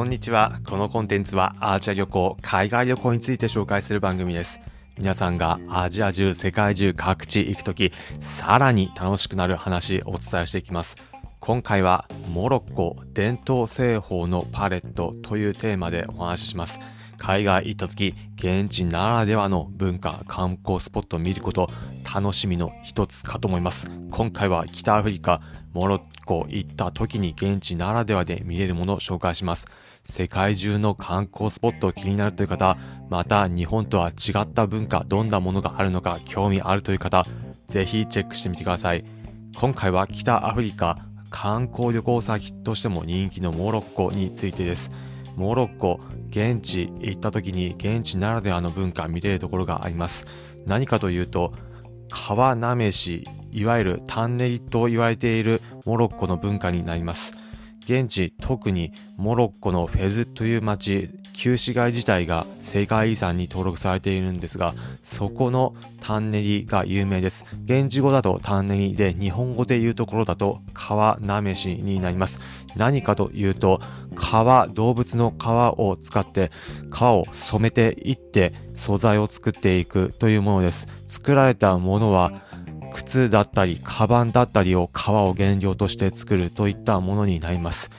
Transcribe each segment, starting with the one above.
こんにちは。このコンテンツはアジア旅行、海外旅行について紹介する番組です。皆さんがアジア中、世界中各地行くとき、さらに楽しくなる話お伝えしていきます。今回はモロッコ伝統製法のパレットというテーマでお話しします。海外行った時、現地ならではの文化、観光スポットを見ること、楽しみの一つかと思います。今回は北アフリカ、モロッコ行った時に現地ならではで見れるものを紹介します。世界中の観光スポットを気になるという方、また日本とは違った文化、どんなものがあるのか興味あるという方、ぜひチェックしてみてください。今回は北アフリカ、観光旅行先としても人気のモロッコについてです。モロッコ、現地行った時に現地ならではの文化見れるところがあります。何かというと、川なめし、いわゆるタンネリと言われているモロッコの文化になります。現地、特にモロッコのフェズという町、旧市街自体が世界遺産に登録されているんですが、そこのタンネリが有名です。現地語だとタンネリで、日本語で言うところだと川なめしになります。何かというと、革、動物の皮を使って皮を染めていって素材を作っていくというものです。作られたものは靴だったり、カバンだったりを革を原料として作るといったものになります。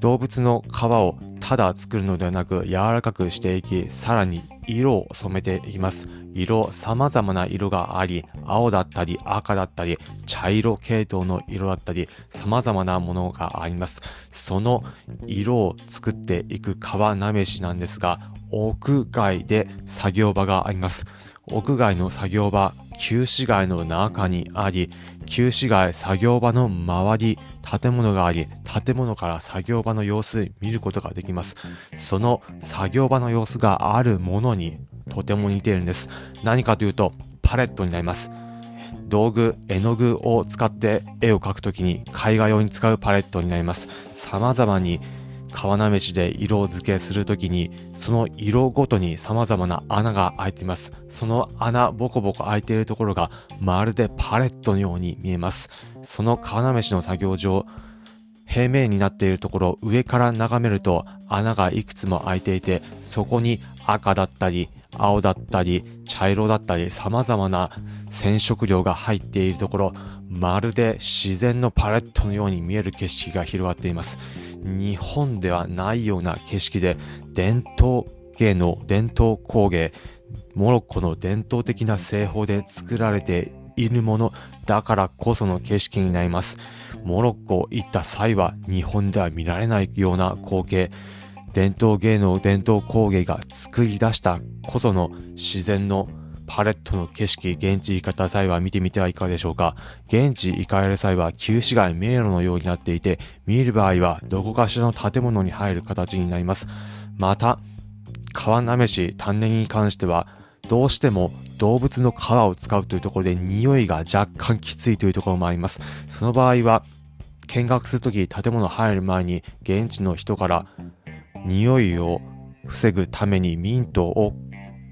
動物の皮をただ作るのではなく柔らかくしていき、さらに色を染めていきます。色、様々な色があり、青だったり赤だったり、茶色系統の色だったり、様々なものがあります。その色を作っていく川なめしなんですが、屋外で作業場があります。屋外の作業場、旧市街の中にあり、旧市街作業場の周り、建物があり、建物から作業場の様子見ることができます。その作業場の様子があるものにとても似ているんです。何かというと、パレットになります。道具、絵の具を使って絵を描くときに絵画用に使うパレットになります。様々に川なめしで色付けするときに、その色ごとに様々な穴が開いています。その穴、ボコボコ開いているところが、まるでパレットのように見えます。その川なめしの作業場、平面になっているところ、上から眺めると穴がいくつも開いていて、そこに赤だったり、青だったり、茶色だったり、様々な染色料が入っているところ、まるで自然のパレットのように見える景色が広がっています。日本ではないような景色で、伝統芸能、伝統工芸、モロッコの伝統的な製法で作られているものだからこその景色になります。モロッコ行った際は日本では見られないような光景、伝統芸能、伝統工芸が作り出したこその自然のパレットの景色、現地行かれた際は見てみてはいかがでしょうか？現地行かれる際は旧市街迷路のようになっていて、見る場合はどこかしらの建物に入る形になります。また、川なめし、丹念に関しては、どうしても動物の皮を使うというところで匂いが若干きついというところもあります。その場合は、見学するとき建物入る前に現地の人から匂いを防ぐためにミントを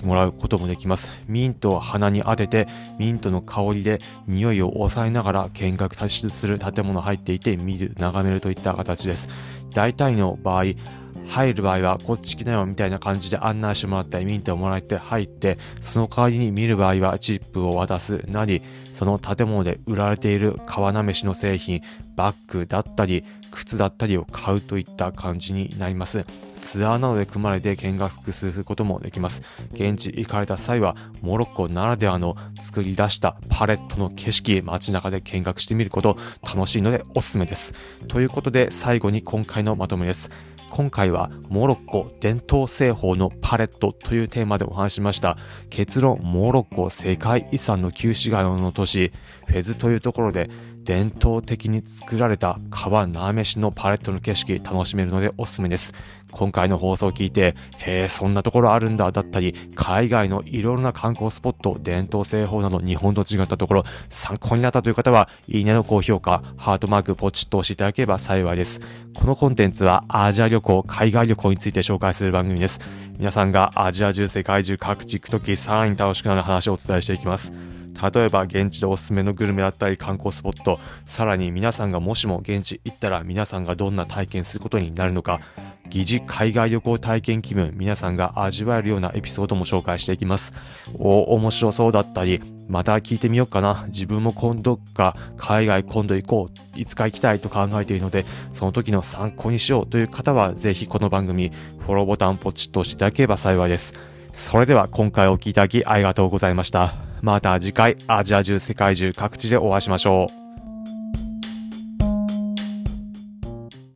もらうこともできます。ミントを鼻に当てて、ミントの香りで匂いを抑えながら見学脱出する建物入っていて見る、眺めるといった形です。大体の場合、入る場合はこっち来なよみたいな感じで案内してもらったりミントをもらって入ってその代わりに見る場合はチップを渡すなりその建物で売られている川なめしの製品バッグだったり靴だったりを買うといった感じになりますツアーなどで組まれて見学することもできます。現地行かれた際は、モロッコならではの作り出したパレットの景色、街中で見学してみること楽しいのでおすすめです。ということで最後に今回のまとめです。今回はモロッコ伝統製法のパレットというテーマでお話しました。結論、モロッコ世界遺産の旧市街の都市、フェズというところで伝統的に作られた川なめしのパレットの景色楽しめるのでおすすめです。今回の放送を聞いて、へえ、そんなところあるんだだったり、海外のいろいろな観光スポット、伝統製法など日本と違ったところ、参考になったという方は、いいねの高評価、ハートマークポチッと押していただければ幸いです。このコンテンツはアジア旅行、海外旅行について紹介する番組です。皆さんがアジア中、世界中各地行くとき、さらに楽しくなる話をお伝えしていきます。例えば現地でおすすめのグルメだったり観光スポット、さらに皆さんがもしも現地行ったら皆さんがどんな体験することになるのか、疑似海外旅行体験気分、皆さんが味わえるようなエピソードも紹介していきます。お、面白そうだったり、また聞いてみようかな。自分も今度か海外今度行こう。いつか行きたいと考えているので、その時の参考にしようという方は、ぜひこの番組、フォローボタンポチッと押していただければ幸いです。それでは今回お聴きいただきありがとうございました。また次回、アジア中、世界中各地でお会いしましょう。